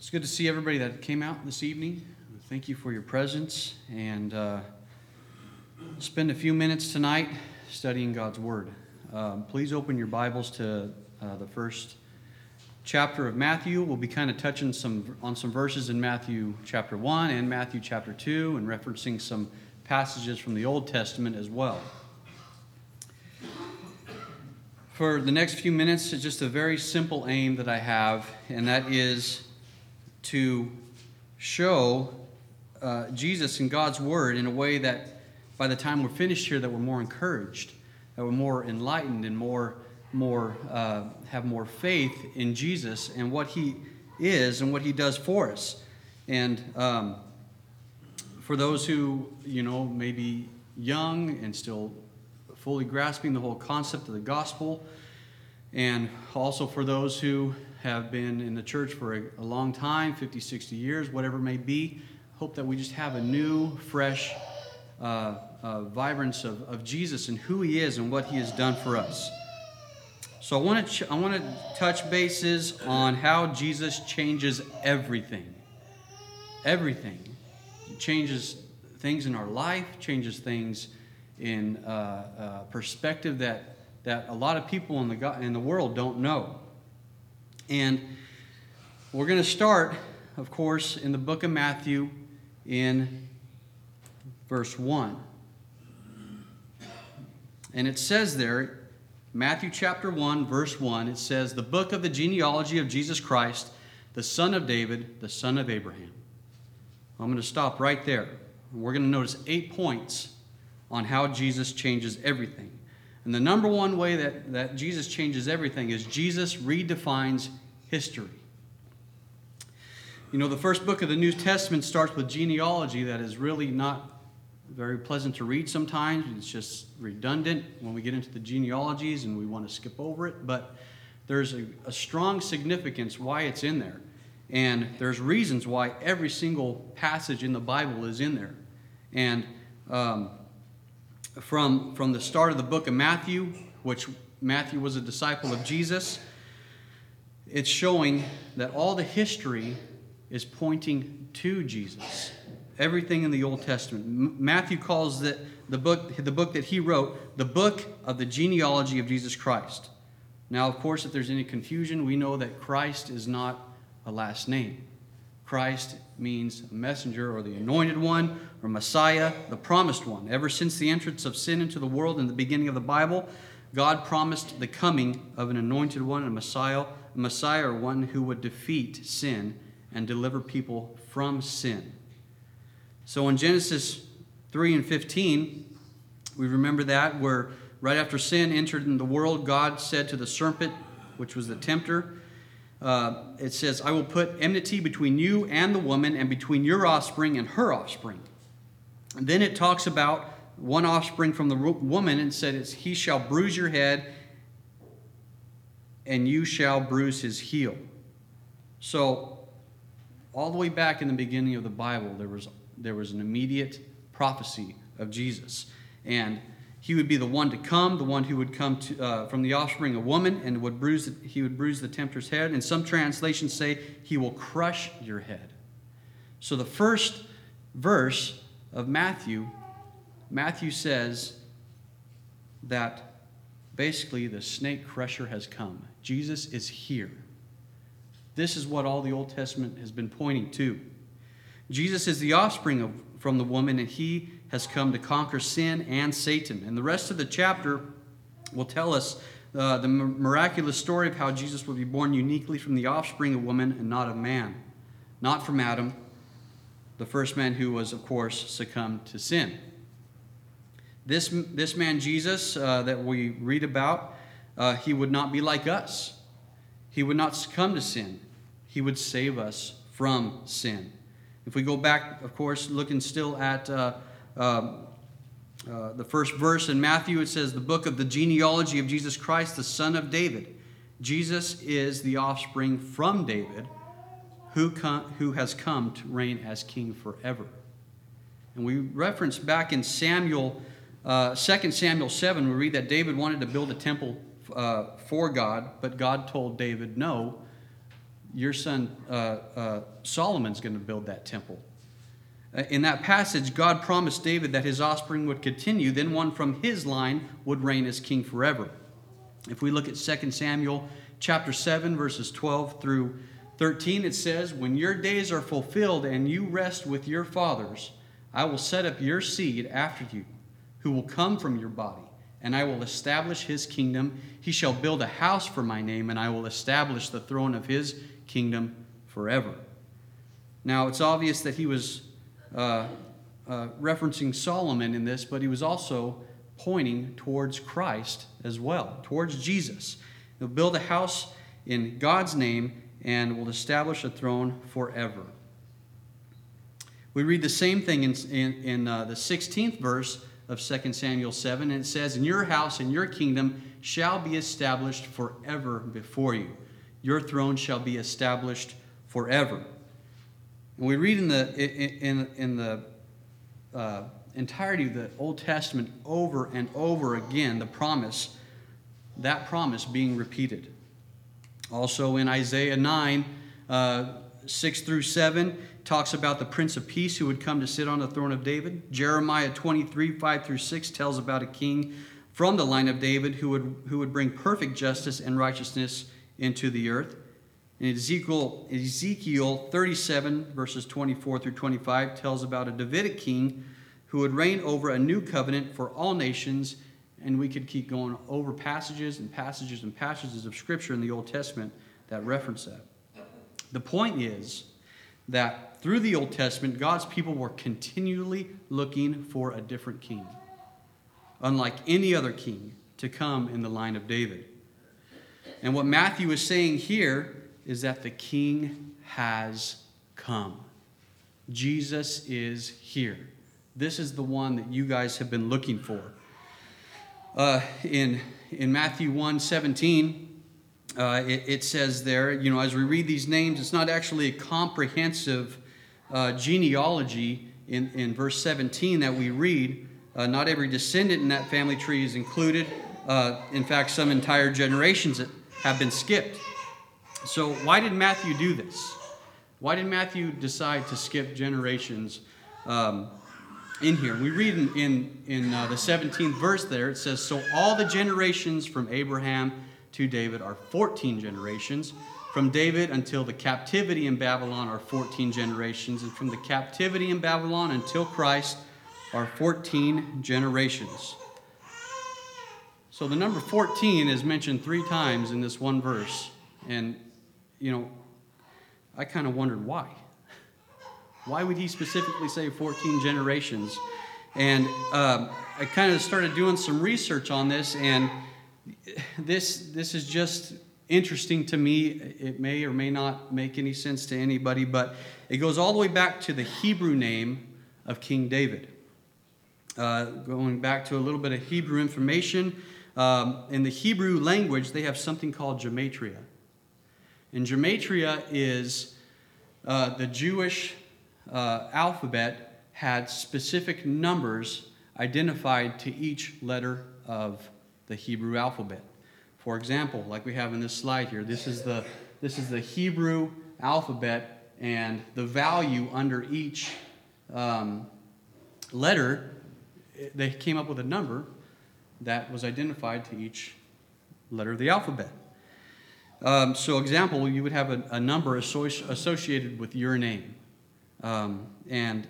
It's good to see everybody that came out this evening. Thank you for your presence and uh, spend a few minutes tonight studying God's Word. Um, please open your Bibles to uh, the first chapter of Matthew. We'll be kind of touching some on some verses in Matthew chapter 1 and Matthew chapter 2 and referencing some passages from the Old Testament as well. For the next few minutes, it's just a very simple aim that I have, and that is to show uh, Jesus and God's Word in a way that by the time we're finished here, that we're more encouraged, that we're more enlightened, and more, more uh, have more faith in Jesus and what He is and what He does for us. And um, for those who you know may be young and still fully grasping the whole concept of the gospel, and also for those who have been in the church for a, a, long time 50, 60 years, whatever it may be. Hope that we just have a new, fresh uh, uh, vibrance of, of Jesus and who he is and what he has done for us. So I want to ch- I want to touch bases on how Jesus changes everything. Everything. Changes things in our life, changes things in uh, uh perspective that that a lot of people in the in the world don't know. And we're going to start, of course, in the book of Matthew in verse 1. And it says there, Matthew chapter 1, verse 1, it says, The book of the genealogy of Jesus Christ, the son of David, the son of Abraham. I'm going to stop right there. We're going to notice eight points on how Jesus changes everything. And the number one way that, that Jesus changes everything is Jesus redefines history. You know, the first book of the New Testament starts with genealogy that is really not very pleasant to read sometimes. It's just redundant when we get into the genealogies and we want to skip over it. But there's a, a strong significance why it's in there. And there's reasons why every single passage in the Bible is in there. And um, from, from the start of the book of Matthew, which Matthew was a disciple of Jesus, it's showing that all the history is pointing to Jesus. Everything in the Old Testament. Matthew calls that the book, the book that he wrote, the book of the genealogy of Jesus Christ. Now, of course, if there's any confusion, we know that Christ is not a last name. Christ means messenger or the anointed one or Messiah, the promised one. Ever since the entrance of sin into the world in the beginning of the Bible, God promised the coming of an anointed one, a Messiah, Messiah or one who would defeat sin and deliver people from sin. So in Genesis 3 and 15, we remember that where right after sin entered in the world, God said to the serpent, which was the tempter, uh, it says, I will put enmity between you and the woman, and between your offspring and her offspring. And then it talks about one offspring from the woman and said, He shall bruise your head, and you shall bruise his heel. So, all the way back in the beginning of the Bible, there was, there was an immediate prophecy of Jesus. And he would be the one to come, the one who would come to, uh, from the offspring of woman, and would bruise he would bruise the tempter's head. And some translations say he will crush your head. So the first verse of Matthew, Matthew says that basically the snake crusher has come. Jesus is here. This is what all the Old Testament has been pointing to. Jesus is the offspring of, from the woman, and he has come to conquer sin and Satan. And the rest of the chapter will tell us uh, the miraculous story of how Jesus will be born uniquely from the offspring of woman and not of man, not from Adam, the first man who was, of course, succumbed to sin. This, this man, Jesus, uh, that we read about, uh, he would not be like us. He would not succumb to sin. He would save us from sin. If we go back, of course, looking still at uh, um, uh, the first verse in Matthew, it says, The book of the genealogy of Jesus Christ, the son of David. Jesus is the offspring from David who, com- who has come to reign as king forever. And we reference back in Samuel, uh, 2 Samuel 7, we read that David wanted to build a temple uh, for God, but God told David, no, your son uh, uh, Solomon's going to build that temple. Uh, in that passage, God promised David that his offspring would continue, then one from his line would reign as king forever. If we look at 2 Samuel chapter 7, verses 12 through 13, it says, When your days are fulfilled and you rest with your fathers, I will set up your seed after you, who will come from your body, and I will establish his kingdom. He shall build a house for my name, and I will establish the throne of his kingdom forever. Now, it's obvious that he was uh, uh, referencing Solomon in this, but he was also pointing towards Christ as well, towards Jesus. He'll build a house in God's name and will establish a throne forever. We read the same thing in, in, in uh, the 16th verse of 2 Samuel 7, and it says, And your house and your kingdom shall be established forever before you. Your throne shall be established forever. And we read in the, in, in the uh, entirety of the Old Testament over and over again the promise, that promise being repeated. Also in Isaiah 9, uh, 6 through 7, talks about the Prince of Peace who would come to sit on the throne of David. Jeremiah 23, 5 through 6 tells about a king from the line of David who would, who would bring perfect justice and righteousness into the earth. In Ezekiel, Ezekiel 37, verses 24 through 25, tells about a Davidic king who would reign over a new covenant for all nations. And we could keep going over passages and passages and passages of Scripture in the Old Testament that reference that. The point is that through the Old Testament, God's people were continually looking for a different king, unlike any other king to come in the line of David. And what Matthew is saying here is that the king has come. Jesus is here. This is the one that you guys have been looking for. Uh, in, in Matthew 1 17, uh, it, it, says there, you know, as we read these names, it's not actually a comprehensive uh, genealogy in, in verse 17 that we read. Uh, not every descendant in that family tree is included. Uh, in fact, some entire generations have been skipped. So, why did Matthew do this? Why did Matthew decide to skip generations um, in here? We read in, in, in uh, the 17th verse there, it says, So all the generations from Abraham to David are 14 generations. From David until the captivity in Babylon are 14 generations. And from the captivity in Babylon until Christ are 14 generations. So the number 14 is mentioned three times in this one verse. And you know, I kind of wondered why. Why would he specifically say 14 generations? And uh, I kind of started doing some research on this, and this this is just interesting to me. It may or may not make any sense to anybody, but it goes all the way back to the Hebrew name of King David. Uh, going back to a little bit of Hebrew information, um, in the Hebrew language, they have something called gematria. And gematria is uh, the Jewish uh, alphabet had specific numbers identified to each letter of the Hebrew alphabet. For example, like we have in this slide here, this is the, this is the Hebrew alphabet, and the value under each um, letter, they came up with a number that was identified to each letter of the alphabet. Um, so, example, you would have a, a number associated with your name. Um, and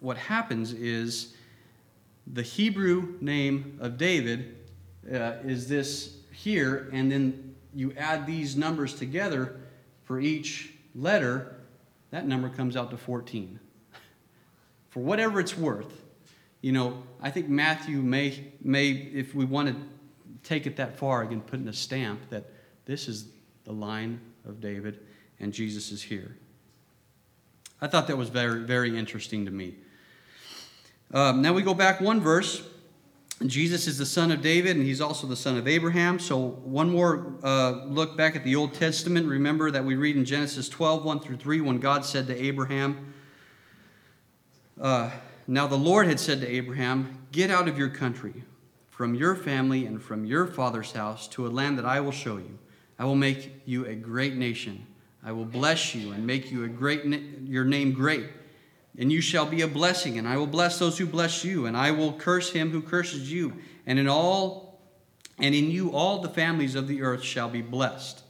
what happens is the Hebrew name of David uh, is this here, and then you add these numbers together for each letter, that number comes out to 14. for whatever it's worth, you know, I think Matthew may, may if we want to take it that far, again, put in a stamp that this is the line of David, and Jesus is here. I thought that was very, very interesting to me. Um, now we go back one verse. Jesus is the son of David, and he's also the son of Abraham. So, one more uh, look back at the Old Testament. Remember that we read in Genesis 12, 1 through 3, when God said to Abraham, uh, Now the Lord had said to Abraham, Get out of your country, from your family, and from your father's house to a land that I will show you. I will make you a great nation. I will bless you and make you a great your name great. And you shall be a blessing, and I will bless those who bless you, and I will curse him who curses you. And in all and in you all the families of the earth shall be blessed.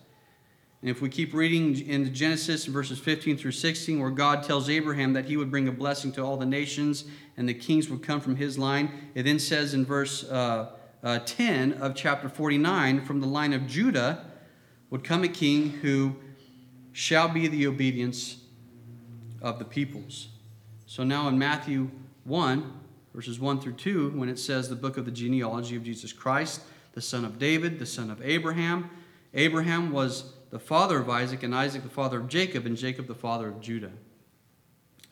And if we keep reading in Genesis verses 15 through 16, where God tells Abraham that he would bring a blessing to all the nations and the kings would come from his line, it then says in verse uh, uh, 10 of chapter 49 from the line of Judah would come a king who shall be the obedience of the peoples. So now in Matthew 1, verses 1 through 2, when it says the book of the genealogy of Jesus Christ, the son of David, the son of Abraham, Abraham was the father of Isaac, and Isaac the father of Jacob, and Jacob the father of Judah.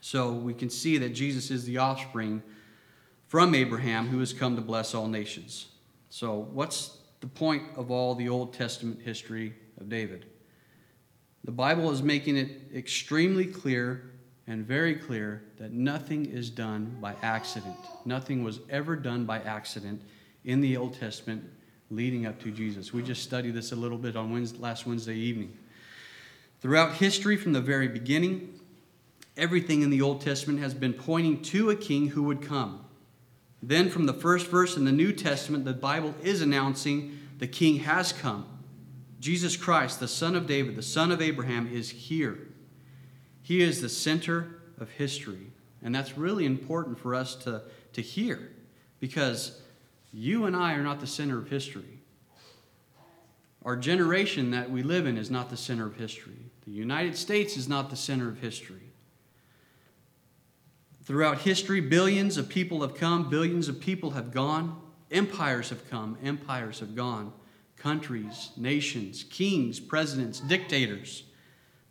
So we can see that Jesus is the offspring from Abraham who has come to bless all nations. So, what's the point of all the Old Testament history of David? The Bible is making it extremely clear and very clear that nothing is done by accident. Nothing was ever done by accident in the Old Testament leading up to Jesus. We just studied this a little bit on Wednesday, last Wednesday evening. Throughout history, from the very beginning, everything in the Old Testament has been pointing to a king who would come. Then, from the first verse in the New Testament, the Bible is announcing the king has come. Jesus Christ, the son of David, the son of Abraham, is here. He is the center of history. And that's really important for us to, to hear because you and I are not the center of history. Our generation that we live in is not the center of history. The United States is not the center of history. Throughout history, billions of people have come, billions of people have gone, empires have come, empires have gone, countries, nations, kings, presidents, dictators,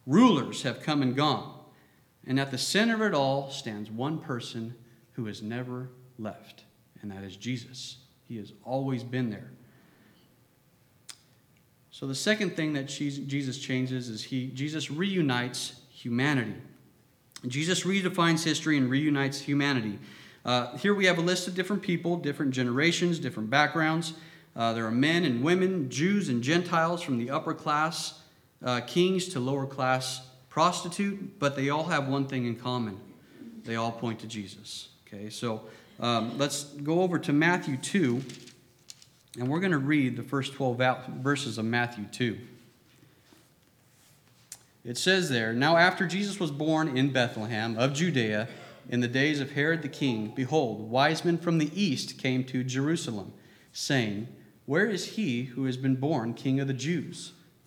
rulers have come and gone. And at the center of it all stands one person who has never left, and that is Jesus. He has always been there. So the second thing that Jesus changes is he Jesus reunites humanity. Jesus redefines history and reunites humanity. Uh, here we have a list of different people, different generations, different backgrounds. Uh, there are men and women, Jews and Gentiles, from the upper class uh, kings to lower class prostitute, but they all have one thing in common. They all point to Jesus. Okay, so um, let's go over to Matthew 2, and we're going to read the first 12 verses of Matthew 2. It says there Now, after Jesus was born in Bethlehem of Judea, in the days of Herod the king, behold, wise men from the east came to Jerusalem, saying, Where is he who has been born king of the Jews?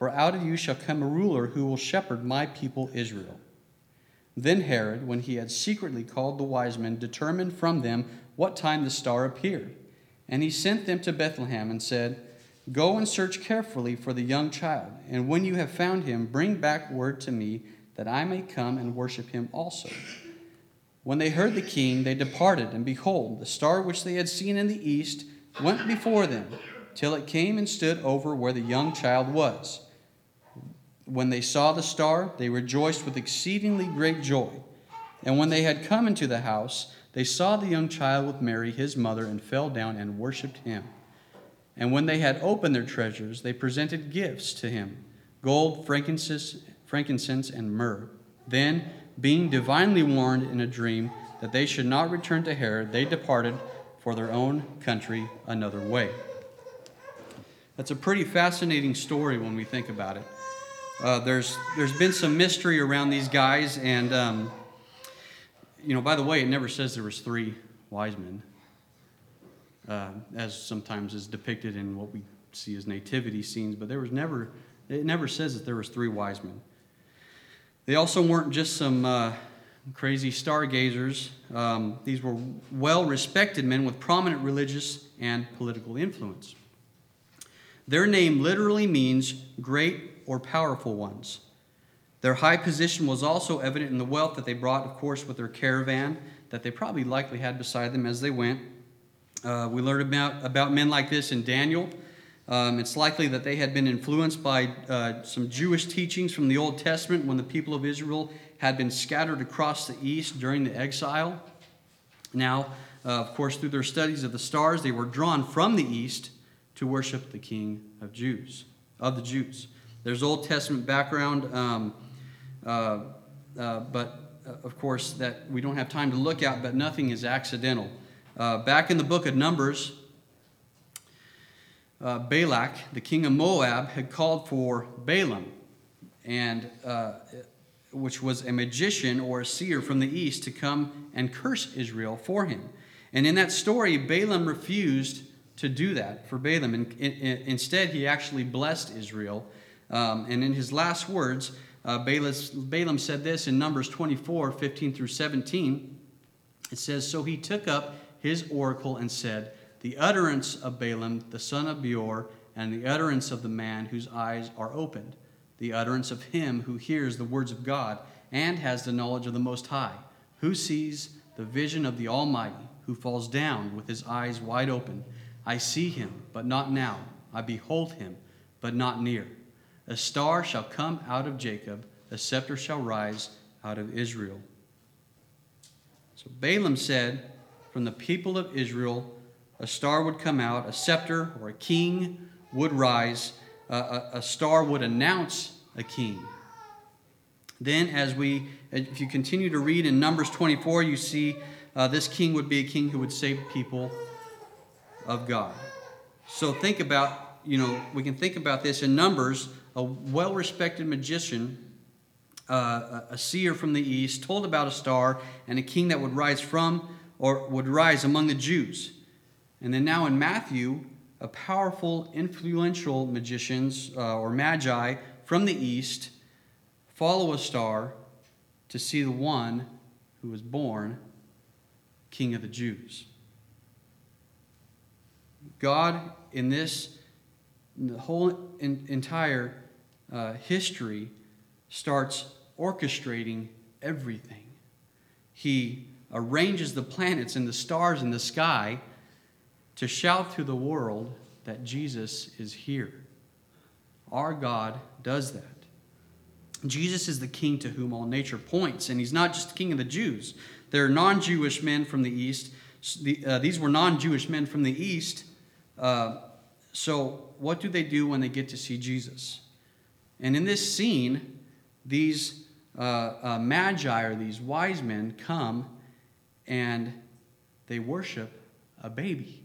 for out of you shall come a ruler who will shepherd my people Israel. Then Herod, when he had secretly called the wise men, determined from them what time the star appeared. And he sent them to Bethlehem and said, Go and search carefully for the young child, and when you have found him, bring back word to me that I may come and worship him also. When they heard the king, they departed, and behold, the star which they had seen in the east went before them, till it came and stood over where the young child was. When they saw the star, they rejoiced with exceedingly great joy. And when they had come into the house, they saw the young child with Mary, his mother, and fell down and worshipped him. And when they had opened their treasures, they presented gifts to him gold, frankincense, frankincense, and myrrh. Then, being divinely warned in a dream that they should not return to Herod, they departed for their own country another way. That's a pretty fascinating story when we think about it. Uh, there's, there's been some mystery around these guys, and, um, you know, by the way, it never says there was three wise men, uh, as sometimes is depicted in what we see as nativity scenes, but there was never, it never says that there was three wise men. They also weren't just some uh, crazy stargazers. Um, these were well respected men with prominent religious and political influence. Their name literally means great or powerful ones. Their high position was also evident in the wealth that they brought, of course, with their caravan that they probably likely had beside them as they went. Uh, we learned about, about men like this in Daniel. Um, it's likely that they had been influenced by uh, some Jewish teachings from the Old Testament when the people of Israel had been scattered across the east during the exile. Now, uh, of course, through their studies of the stars, they were drawn from the east to worship the King of Jews, of the Jews. There's Old Testament background, um, uh, uh, but uh, of course that we don't have time to look at. But nothing is accidental. Uh, back in the book of Numbers, uh, Balak, the king of Moab, had called for Balaam, and which was a magician or a seer from the east, to come and curse Israel for him. And in that story, Balaam refused to do that for Balaam. And instead, he actually blessed Israel. Um, and in his last words, uh, Balaam said this in Numbers 24 15 through 17. It says, So he took up his oracle and said, The utterance of Balaam, the son of Beor, and the utterance of the man whose eyes are opened, the utterance of him who hears the words of God and has the knowledge of the Most High, who sees the vision of the Almighty, who falls down with his eyes wide open. I see him, but not now. I behold him, but not near. A star shall come out of Jacob, a scepter shall rise out of Israel. So Balaam said, From the people of Israel, a star would come out, a scepter or a king would rise, a, a star would announce a king. Then, as we, if you continue to read in Numbers 24, you see uh, this king would be a king who would save people of God. So think about, you know, we can think about this in Numbers a well respected magician, uh, a seer from the east, told about a star and a king that would rise from or would rise among the Jews. And then now in Matthew, a powerful, influential magicians uh, or magi from the east follow a star to see the one who was born king of the Jews. God, in this, the whole entire uh, history starts orchestrating everything. He arranges the planets and the stars in the sky to shout through the world that Jesus is here. Our God does that. Jesus is the king to whom all nature points, and he's not just the king of the Jews. There are non Jewish men from the east. Uh, these were non Jewish men from the east. Uh, so, what do they do when they get to see Jesus? And in this scene, these uh, uh, magi or these wise men come and they worship a baby.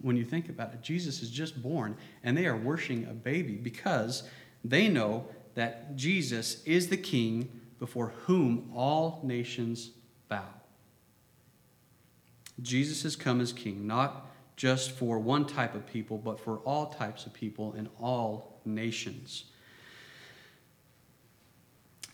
When you think about it, Jesus is just born and they are worshiping a baby because they know that Jesus is the king before whom all nations bow. Jesus has come as king, not just for one type of people, but for all types of people in all nations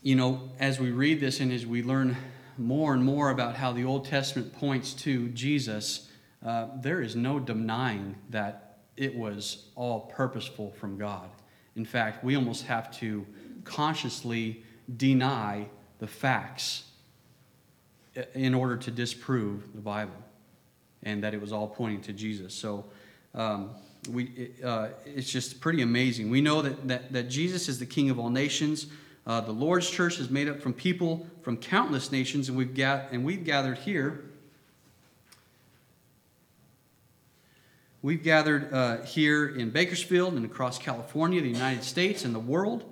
you know, as we read this and as we learn more and more about how the Old Testament points to Jesus, uh, there is no denying that it was all purposeful from God. In fact, we almost have to consciously deny the facts in order to disprove the Bible and that it was all pointing to Jesus. So um, we, uh, it's just pretty amazing. We know that, that, that Jesus is the King of all nations. Uh, the Lord's church is made up from people from countless nations, and we've, got, and we've gathered here. We've gathered uh, here in Bakersfield and across California, the United States, and the world,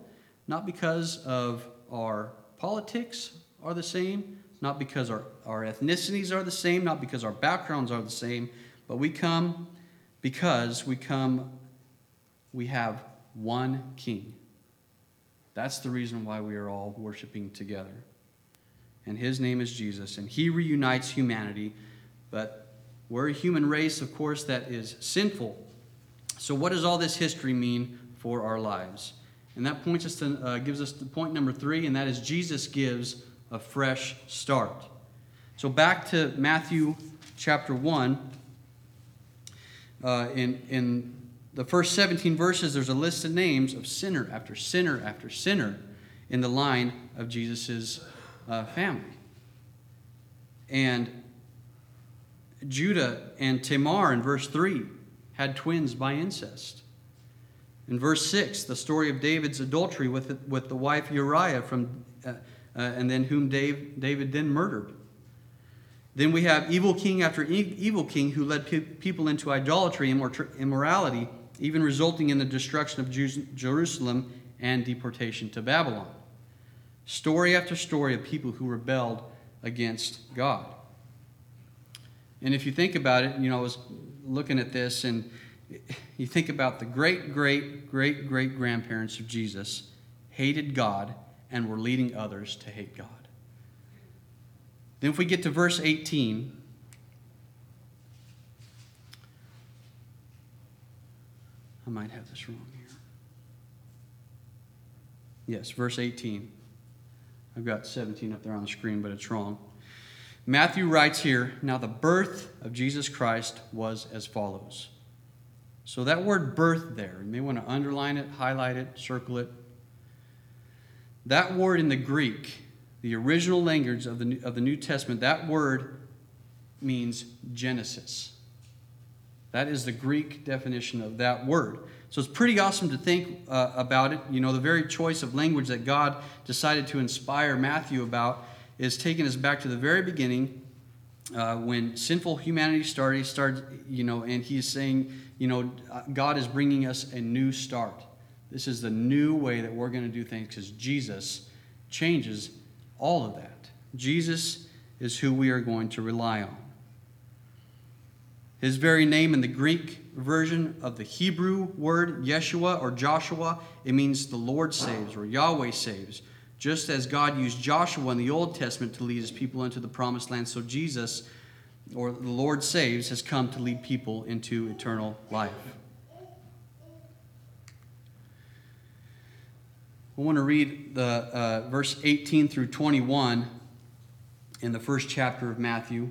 not because of our politics are the same, not because our, our ethnicities are the same, not because our backgrounds are the same, but we come because we come, we have one king. That's the reason why we are all worshiping together. And his name is Jesus, and he reunites humanity. But we're a human race, of course, that is sinful. So, what does all this history mean for our lives? And that points us to, uh, gives us the point number three, and that is Jesus gives a fresh start. So, back to Matthew chapter 1. Uh, in, in the first 17 verses, there's a list of names of sinner after sinner after sinner in the line of Jesus' uh, family. And Judah and Tamar in verse 3 had twins by incest. In verse 6, the story of David's adultery with, with the wife Uriah, from, uh, uh, and then whom Dave, David then murdered. Then we have evil king after evil king who led pe- people into idolatry and immorality, even resulting in the destruction of Jerusalem and deportation to Babylon. Story after story of people who rebelled against God. And if you think about it, you know, I was looking at this and you think about the great, great, great, great grandparents of Jesus hated God and were leading others to hate God. Then, if we get to verse 18, I might have this wrong here. Yes, verse 18. I've got 17 up there on the screen, but it's wrong. Matthew writes here Now the birth of Jesus Christ was as follows. So that word birth there, you may want to underline it, highlight it, circle it. That word in the Greek, the original language of the, of the New Testament, that word means Genesis. That is the Greek definition of that word. So it's pretty awesome to think uh, about it. You know, the very choice of language that God decided to inspire Matthew about is taking us back to the very beginning uh, when sinful humanity started, started, you know, and he's saying, you know, God is bringing us a new start. This is the new way that we're going to do things because Jesus changes all of that. Jesus is who we are going to rely on. His very name in the Greek version of the Hebrew word Yeshua or Joshua, it means the Lord saves or Yahweh saves. Just as God used Joshua in the Old Testament to lead his people into the promised land, so Jesus, or the Lord saves, has come to lead people into eternal life. I want to read the uh, verse 18 through 21 in the first chapter of Matthew.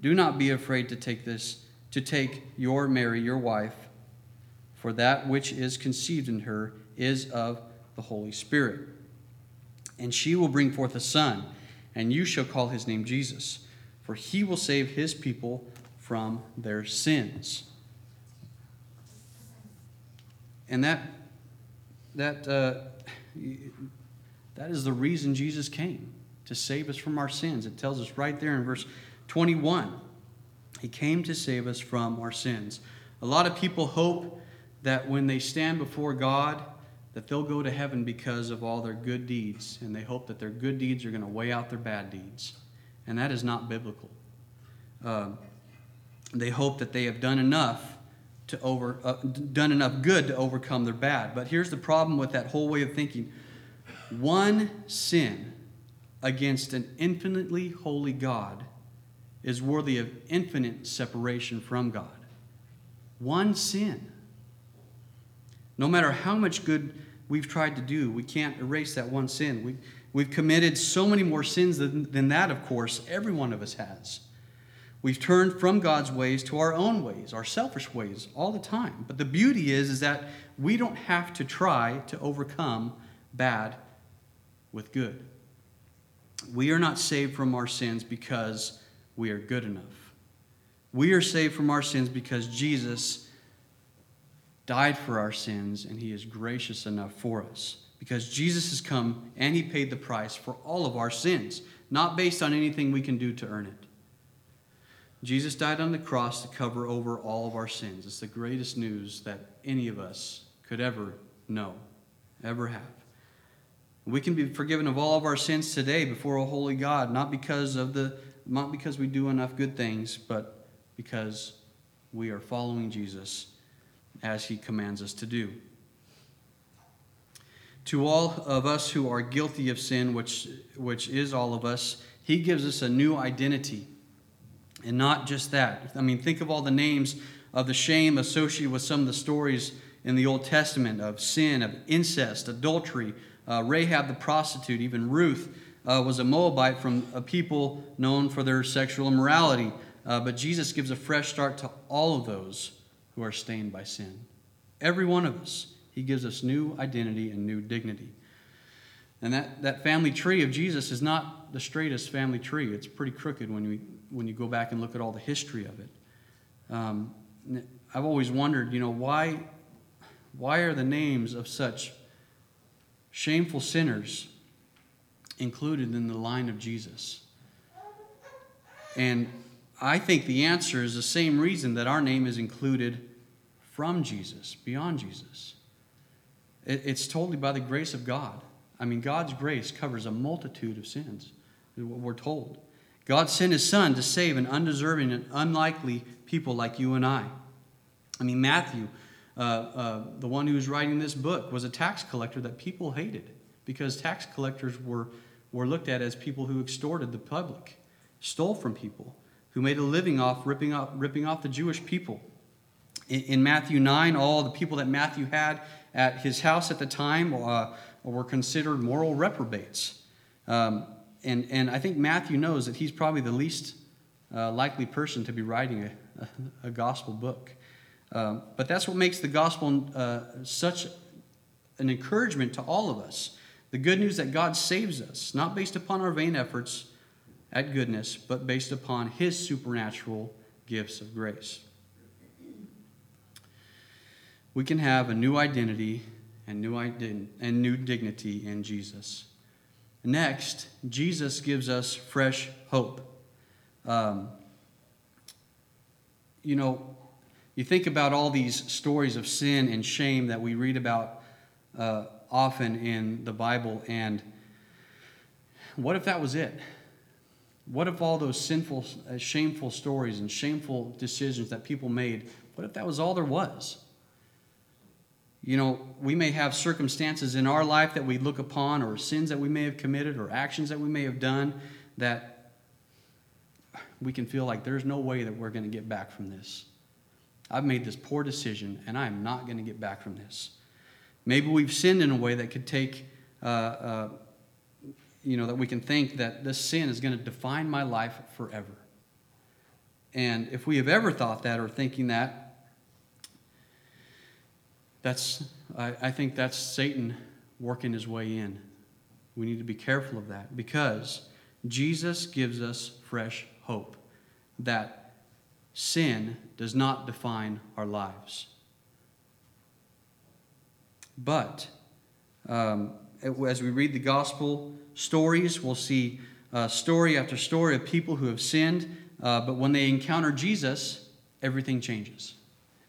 do not be afraid to take this, to take your Mary, your wife for that which is conceived in her is of the Holy Spirit. And she will bring forth a son, and you shall call his name Jesus, for he will save his people from their sins. And that that uh, that is the reason Jesus came to save us from our sins. It tells us right there in verse 21. He came to save us from our sins. A lot of people hope that when they stand before God, that they'll go to heaven because of all their good deeds, and they hope that their good deeds are going to weigh out their bad deeds. And that is not biblical. Uh, they hope that they have done enough to over uh, done enough good to overcome their bad. But here's the problem with that whole way of thinking: one sin against an infinitely holy God is worthy of infinite separation from God. One sin. No matter how much good we've tried to do, we can't erase that one sin. We, we've committed so many more sins than, than that, of course, every one of us has. We've turned from God's ways to our own ways, our selfish ways, all the time. But the beauty is, is that we don't have to try to overcome bad with good. We are not saved from our sins because we are good enough. We are saved from our sins because Jesus died for our sins, and he is gracious enough for us. Because Jesus has come and he paid the price for all of our sins, not based on anything we can do to earn it. Jesus died on the cross to cover over all of our sins. It's the greatest news that any of us could ever know, ever have. We can be forgiven of all of our sins today before a holy God, not because of the not because we do enough good things, but because we are following Jesus as he commands us to do. to all of us who are guilty of sin, which, which is all of us, he gives us a new identity. And not just that. I mean, think of all the names of the shame associated with some of the stories in the Old Testament of sin, of incest, adultery, uh, Rahab the prostitute, even Ruth uh, was a Moabite from a people known for their sexual immorality. Uh, but Jesus gives a fresh start to all of those who are stained by sin. Every one of us. He gives us new identity and new dignity. And that, that family tree of Jesus is not the straightest family tree. It's pretty crooked when you, when you go back and look at all the history of it. Um, I've always wondered, you know, why, why are the names of such shameful sinners included in the line of Jesus? And I think the answer is the same reason that our name is included from Jesus, beyond Jesus. It's totally by the grace of God. I mean, God's grace covers a multitude of sins, is what we're told. God sent his son to save an undeserving and unlikely people like you and I. I mean, Matthew, uh, uh, the one who was writing this book, was a tax collector that people hated because tax collectors were, were looked at as people who extorted the public, stole from people, who made a living off ripping off, ripping off the Jewish people. In, in Matthew 9, all the people that Matthew had at his house at the time uh, were considered moral reprobates. Um, and, and I think Matthew knows that he's probably the least uh, likely person to be writing a, a, a gospel book. Um, but that's what makes the gospel uh, such an encouragement to all of us. The good news that God saves us, not based upon our vain efforts at goodness, but based upon his supernatural gifts of grace. We can have a new identity and new, ident- and new dignity in Jesus. Next, Jesus gives us fresh hope. Um, you know, you think about all these stories of sin and shame that we read about uh, often in the Bible, and what if that was it? What if all those sinful, uh, shameful stories and shameful decisions that people made, what if that was all there was? You know, we may have circumstances in our life that we look upon, or sins that we may have committed, or actions that we may have done that we can feel like there's no way that we're going to get back from this. I've made this poor decision, and I am not going to get back from this. Maybe we've sinned in a way that could take, uh, uh, you know, that we can think that this sin is going to define my life forever. And if we have ever thought that or thinking that, that's, I, I think that's Satan working his way in. We need to be careful of that because Jesus gives us fresh hope that sin does not define our lives. But um, as we read the gospel stories, we'll see uh, story after story of people who have sinned, uh, but when they encounter Jesus, everything changes.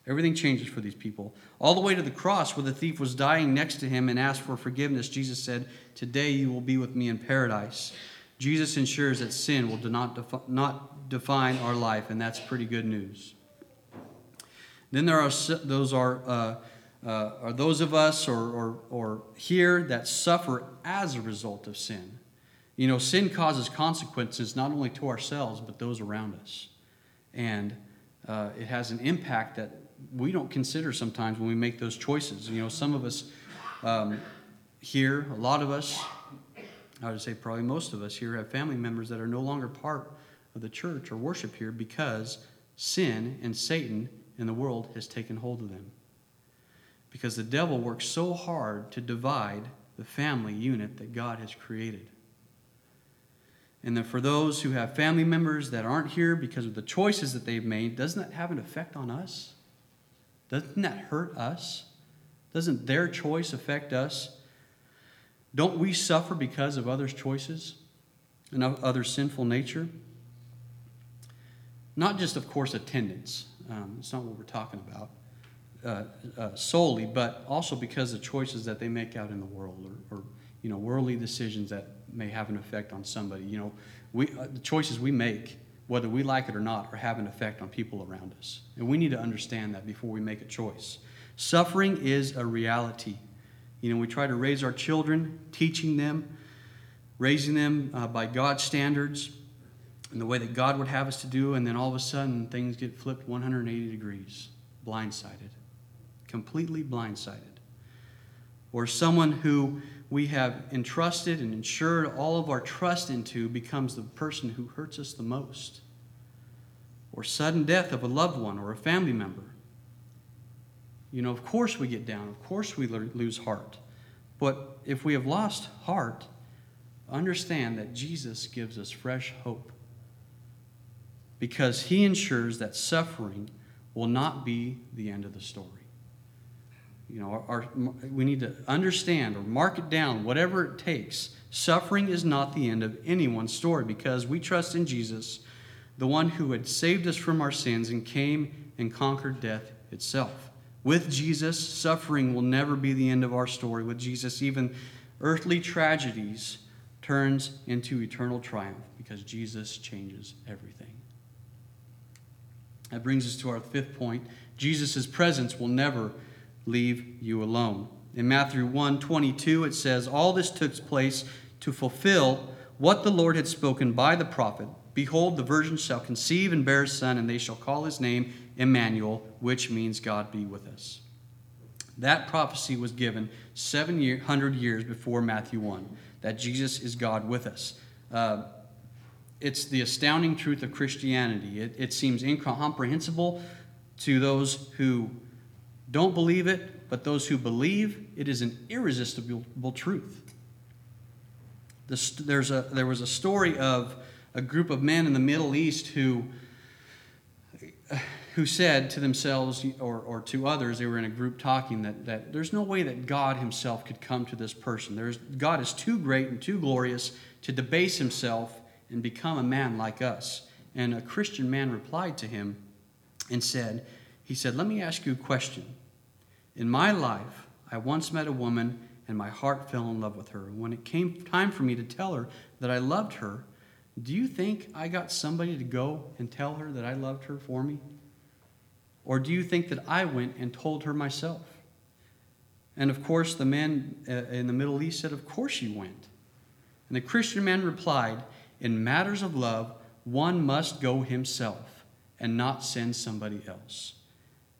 Everything changes for these people. All the way to the cross, where the thief was dying next to him and asked for forgiveness, Jesus said, Today you will be with me in paradise. Jesus ensures that sin will not, defi- not define our life, and that's pretty good news. Then there are those are, uh, uh, are those of us or, or, or here that suffer as a result of sin. You know, sin causes consequences not only to ourselves, but those around us. And uh, it has an impact that we don't consider sometimes when we make those choices. You know, some of us um, here, a lot of us, I would say probably most of us here, have family members that are no longer part of the church or worship here because sin and Satan in the world has taken hold of them. Because the devil works so hard to divide the family unit that God has created. And then for those who have family members that aren't here because of the choices that they've made, doesn't that have an effect on us? Doesn't that hurt us? Doesn't their choice affect us? Don't we suffer because of others' choices and of other sinful nature? Not just, of course, attendance. Um, it's not what we're talking about uh, uh, solely, but also because of choices that they make out in the world or, or, you know, worldly decisions that may have an effect on somebody. You know, we, uh, the choices we make whether we like it or not, or have an effect on people around us. And we need to understand that before we make a choice. Suffering is a reality. You know, we try to raise our children, teaching them, raising them uh, by God's standards and the way that God would have us to do, and then all of a sudden things get flipped 180 degrees, blindsided, completely blindsided. Or someone who we have entrusted and insured all of our trust into becomes the person who hurts us the most. Or sudden death of a loved one or a family member. You know, of course we get down, of course we lose heart. But if we have lost heart, understand that Jesus gives us fresh hope because he ensures that suffering will not be the end of the story. You know, our, we need to understand or mark it down, whatever it takes. Suffering is not the end of anyone's story because we trust in Jesus, the one who had saved us from our sins and came and conquered death itself. With Jesus, suffering will never be the end of our story. With Jesus, even earthly tragedies turns into eternal triumph because Jesus changes everything. That brings us to our fifth point. Jesus' presence will never leave you alone. In Matthew 1 22, it says, All this took place to fulfill what the Lord had spoken by the prophet. Behold, the virgin shall conceive and bear a son, and they shall call his name Emmanuel, which means God be with us. That prophecy was given 700 years before Matthew 1, that Jesus is God with us. Uh, it's the astounding truth of Christianity. It, it seems incomprehensible to those who don't believe it, but those who believe, it is an irresistible truth. This, there's a, there was a story of a group of men in the Middle East who, who said to themselves or, or to others, they were in a group talking, that, that there's no way that God himself could come to this person. There's, God is too great and too glorious to debase himself and become a man like us. And a Christian man replied to him and said, He said, Let me ask you a question. In my life, I once met a woman and my heart fell in love with her. When it came time for me to tell her that I loved her, do you think I got somebody to go and tell her that I loved her for me? Or do you think that I went and told her myself? And of course, the man uh, in the Middle East said, Of course you went. And the Christian man replied, in matters of love, one must go himself and not send somebody else.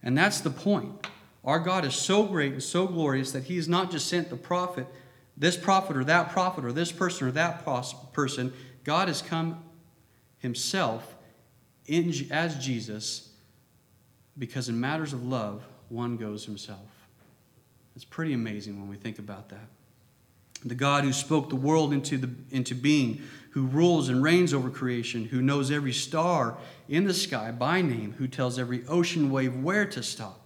And that's the point. Our God is so great and so glorious that He has not just sent the prophet, this prophet or that prophet or this person or that person. God has come Himself in, as Jesus because in matters of love, one goes himself. It's pretty amazing when we think about that. The God who spoke the world into, the, into being, who rules and reigns over creation, who knows every star in the sky by name, who tells every ocean wave where to stop.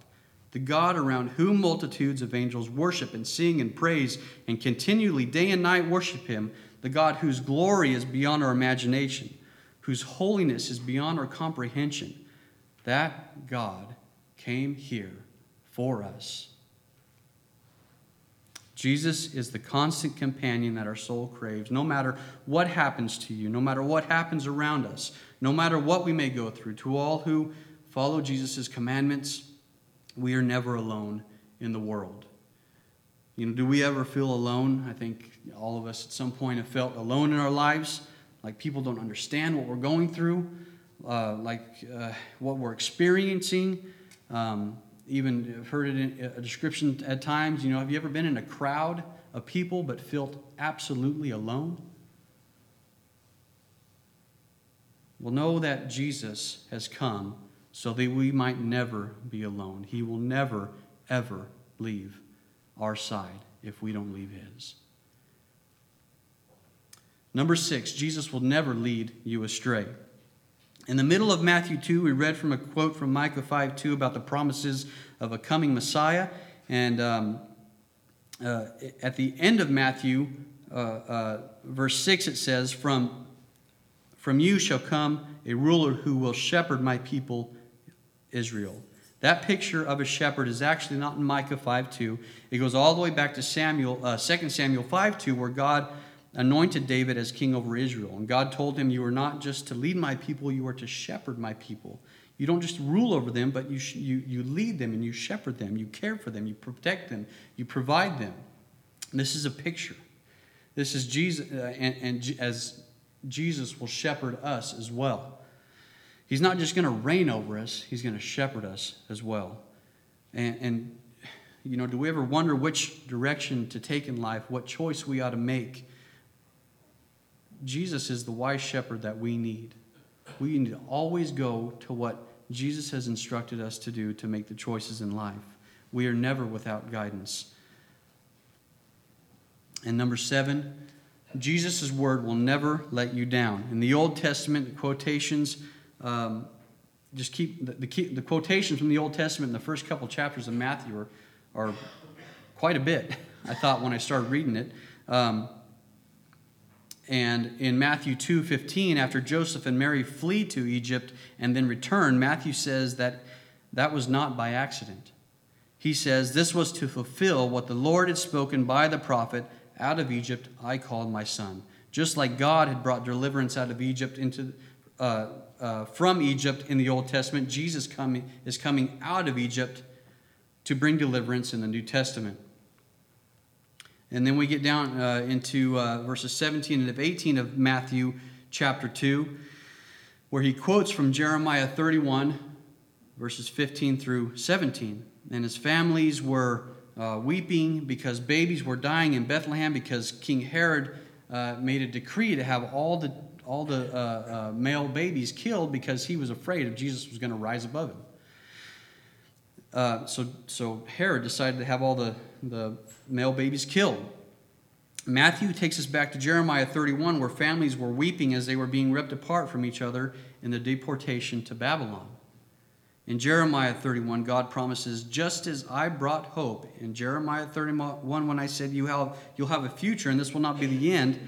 The God around whom multitudes of angels worship and sing and praise and continually, day and night, worship Him. The God whose glory is beyond our imagination, whose holiness is beyond our comprehension. That God came here for us Jesus is the constant companion that our soul craves. No matter what happens to you, no matter what happens around us, no matter what we may go through, to all who follow Jesus' commandments, we are never alone in the world. You know, do we ever feel alone? I think all of us at some point have felt alone in our lives, like people don't understand what we're going through, uh, like uh, what we're experiencing. Um, even heard it in a description at times. You know, have you ever been in a crowd of people but felt absolutely alone? Well, know that Jesus has come so that we might never be alone. He will never, ever leave our side if we don't leave His. Number six, Jesus will never lead you astray. In the middle of Matthew 2, we read from a quote from Micah 5 2 about the promises of a coming Messiah. And um, uh, at the end of Matthew, uh, uh, verse 6, it says, from, from you shall come a ruler who will shepherd my people Israel. That picture of a shepherd is actually not in Micah 5 2. It goes all the way back to Samuel, uh, 2 Samuel 5 2, where God anointed David as king over Israel. And God told him, You are not just to lead my people, you are to shepherd my people. You don't just rule over them, but you, you, you lead them and you shepherd them, you care for them, you protect them, you provide them. This is a picture. This is Jesus, uh, and, and as Jesus will shepherd us as well. He's not just going to reign over us, He's going to shepherd us as well. And, and, you know, do we ever wonder which direction to take in life, what choice we ought to make? Jesus is the wise shepherd that we need. We need to always go to what Jesus has instructed us to do to make the choices in life. We are never without guidance. And number seven, Jesus' word will never let you down. In the Old Testament, the quotations, um, just keep the, the, the, quotations from the Old Testament in the first couple chapters of Matthew are, are quite a bit, I thought, when I started reading it. Um, and in Matthew 2:15, after Joseph and Mary flee to Egypt and then return, Matthew says that that was not by accident. He says, This was to fulfill what the Lord had spoken by the prophet out of Egypt I called my son. Just like God had brought deliverance out of Egypt into uh, uh, from Egypt in the Old Testament, Jesus coming, is coming out of Egypt to bring deliverance in the New Testament. And then we get down uh, into uh, verses 17 and 18 of Matthew chapter 2, where he quotes from Jeremiah 31, verses 15 through 17. And his families were uh, weeping because babies were dying in Bethlehem because King Herod uh, made a decree to have all the, all the uh, uh, male babies killed because he was afraid if Jesus was going to rise above him. Uh, so, so Herod decided to have all the, the male babies killed. Matthew takes us back to Jeremiah 31, where families were weeping as they were being ripped apart from each other in the deportation to Babylon. In Jeremiah 31, God promises, just as I brought hope in Jeremiah 31, when I said you have, you'll have a future and this will not be the end,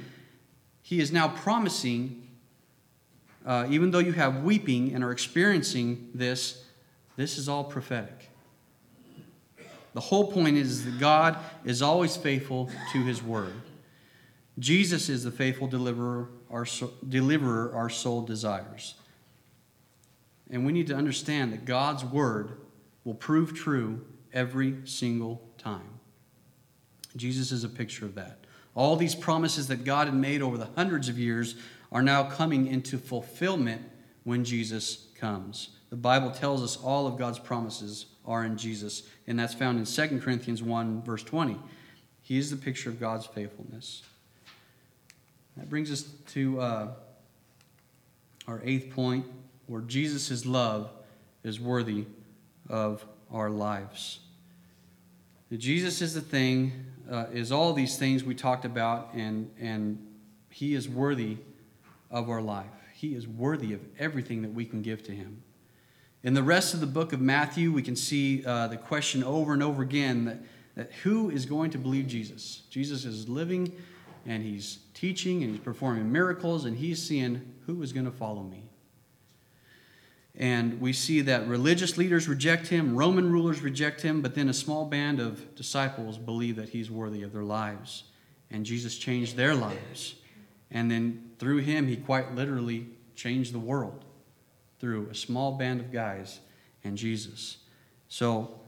He is now promising, uh, even though you have weeping and are experiencing this, this is all prophetic. The whole point is that God is always faithful to His word. Jesus is the faithful deliverer our, deliverer our soul desires. And we need to understand that God's word will prove true every single time. Jesus is a picture of that. All these promises that God had made over the hundreds of years are now coming into fulfillment when Jesus comes. The Bible tells us all of God's promises are in Jesus, and that's found in 2 Corinthians 1, verse 20. He is the picture of God's faithfulness. That brings us to uh, our eighth point where Jesus' love is worthy of our lives. Jesus is the thing, uh, is all these things we talked about, and, and He is worthy of our life. He is worthy of everything that we can give to Him. In the rest of the book of Matthew, we can see uh, the question over and over again that, that who is going to believe Jesus? Jesus is living and He's teaching and He's performing miracles, and He's seeing who is going to follow me. And we see that religious leaders reject him, Roman rulers reject him, but then a small band of disciples believe that he's worthy of their lives. And Jesus changed their lives. And then through him, he quite literally changed the world through a small band of guys and Jesus. So,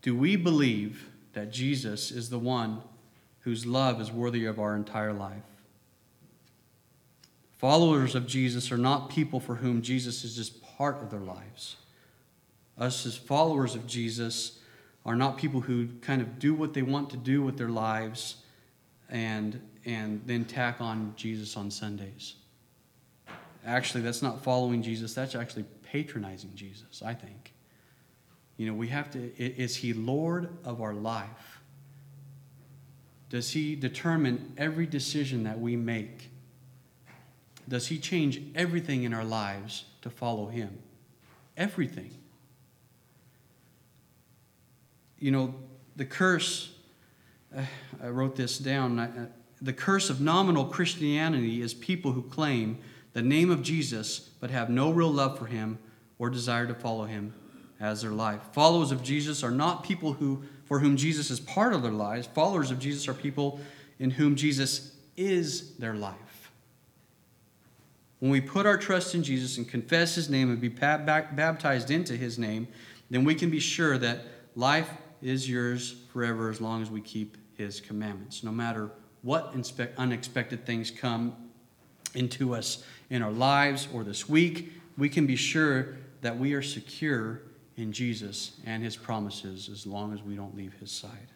do we believe that Jesus is the one whose love is worthy of our entire life? Followers of Jesus are not people for whom Jesus is just part of their lives. Us as followers of Jesus are not people who kind of do what they want to do with their lives and, and then tack on Jesus on Sundays. Actually, that's not following Jesus, that's actually patronizing Jesus, I think. You know, we have to, is he Lord of our life? Does he determine every decision that we make? Does He change everything in our lives to follow Him. Everything. You know, the curse, uh, I wrote this down. uh, the curse of nominal Christianity is people who claim the name of Jesus but have no real love for Him or desire to follow Him as their life. Followers of Jesus are not people who, for whom Jesus is part of their lives. Followers of Jesus are people in whom Jesus is their life. When we put our trust in Jesus and confess his name and be baptized into his name, then we can be sure that life is yours forever as long as we keep his commandments. No matter what unexpected things come into us in our lives or this week, we can be sure that we are secure in Jesus and his promises as long as we don't leave his side.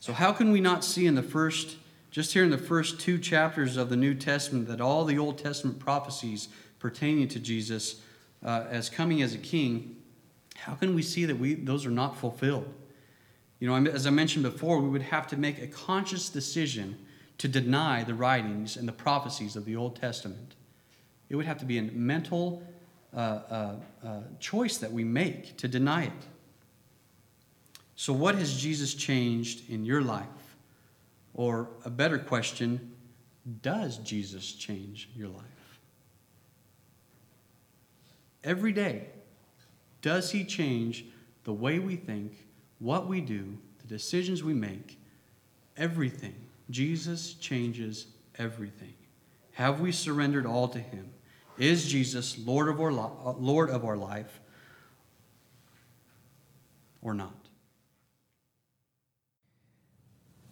So, how can we not see in the first, just here in the first two chapters of the New Testament, that all the Old Testament prophecies pertaining to Jesus uh, as coming as a king, how can we see that we, those are not fulfilled? You know, as I mentioned before, we would have to make a conscious decision to deny the writings and the prophecies of the Old Testament. It would have to be a mental uh, uh, uh, choice that we make to deny it. So, what has Jesus changed in your life? Or a better question, does Jesus change your life? Every day, does He change the way we think, what we do, the decisions we make? Everything. Jesus changes everything. Have we surrendered all to Him? Is Jesus Lord of our, Lord of our life or not?